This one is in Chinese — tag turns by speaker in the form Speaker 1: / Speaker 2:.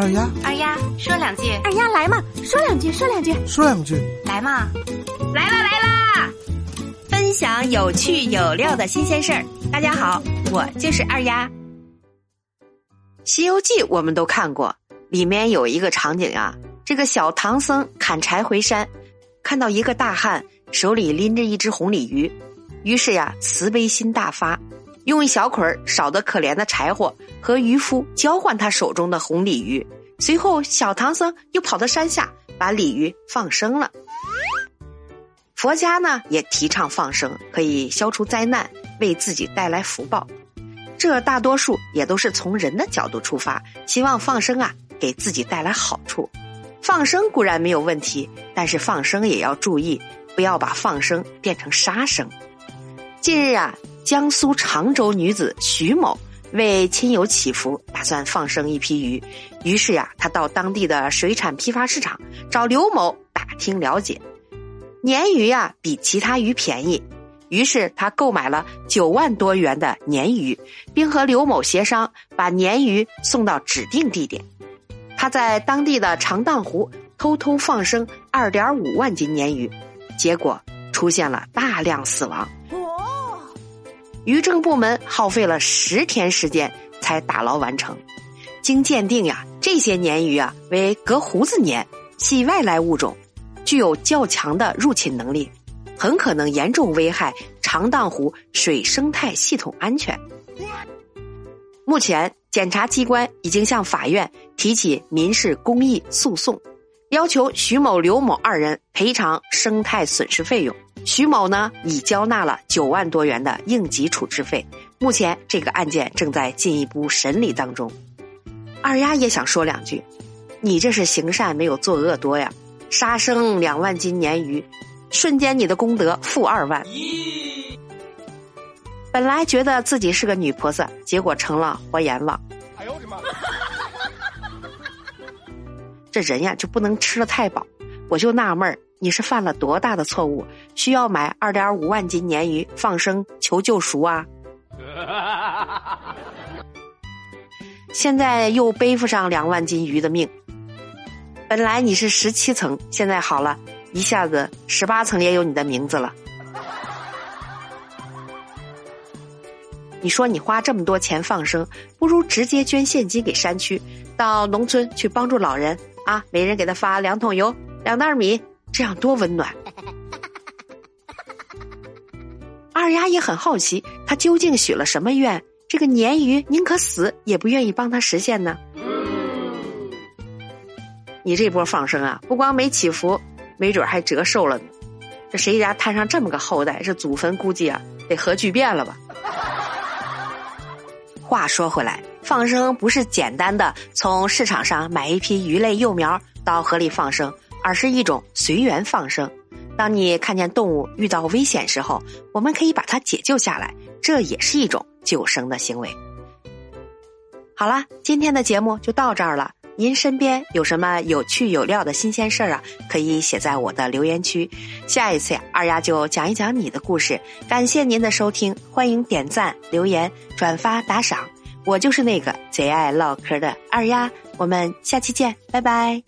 Speaker 1: 二丫，
Speaker 2: 二丫，说两句。
Speaker 3: 二丫来嘛，说两句，说两句，
Speaker 1: 说两句。
Speaker 2: 来嘛，来啦来啦！分享有趣有料的新鲜事儿。大家好，我就是二丫。《西游记》我们都看过，里面有一个场景啊，这个小唐僧砍柴回山，看到一个大汉手里拎着一只红鲤鱼，于是呀，慈悲心大发，用一小捆儿少得可怜的柴火和渔夫交换他手中的红鲤鱼。随后，小唐僧又跑到山下，把鲤鱼放生了。佛家呢也提倡放生，可以消除灾难，为自己带来福报。这大多数也都是从人的角度出发，希望放生啊给自己带来好处。放生固然没有问题，但是放生也要注意，不要把放生变成杀生。近日啊，江苏常州女子徐某为亲友祈福，打算放生一批鱼，于是呀，她到当地的水产批发市场找刘某打听了解。鲶鱼呀，比其他鱼便宜，于是他购买了九万多元的鲶鱼，并和刘某协商把鲶鱼送到指定地点。他在当地的长荡湖偷偷放生二点五万斤鲶鱼，结果出现了大量死亡。渔政部门耗费了十天时间才打捞完成。经鉴定呀，这些鲶鱼啊为革胡子鲶，系外来物种。具有较强的入侵能力，很可能严重危害长荡湖水生态系统安全。目前，检察机关已经向法院提起民事公益诉讼，要求徐某、刘某二人赔偿生态损失费用。徐某呢，已交纳了九万多元的应急处置费。目前，这个案件正在进一步审理当中。二丫也想说两句，你这是行善没有作恶多呀。杀生两万斤鲶鱼，瞬间你的功德负二万。本来觉得自己是个女菩萨，结果成了活阎王。这人呀就不能吃的太饱。我就纳闷儿，你是犯了多大的错误，需要买二点五万斤鲶鱼放生求救赎啊？现在又背负上两万斤鱼的命。本来你是十七层，现在好了，一下子十八层也有你的名字了。你说你花这么多钱放生，不如直接捐现金给山区，到农村去帮助老人啊！每人给他发两桶油、两袋米，这样多温暖。二丫也很好奇，他究竟许了什么愿？这个鲶鱼宁可死也不愿意帮他实现呢？你这波放生啊，不光没祈福，没准还折寿了呢。这谁家摊上这么个后代，这祖坟估计啊得核聚变了吧？话说回来，放生不是简单的从市场上买一批鱼类幼苗到河里放生，而是一种随缘放生。当你看见动物遇到危险时候，我们可以把它解救下来，这也是一种救生的行为。好了，今天的节目就到这儿了。您身边有什么有趣有料的新鲜事儿啊？可以写在我的留言区。下一次呀，二丫就讲一讲你的故事。感谢您的收听，欢迎点赞、留言、转发、打赏。我就是那个贼爱唠嗑的二丫，我们下期见，拜拜。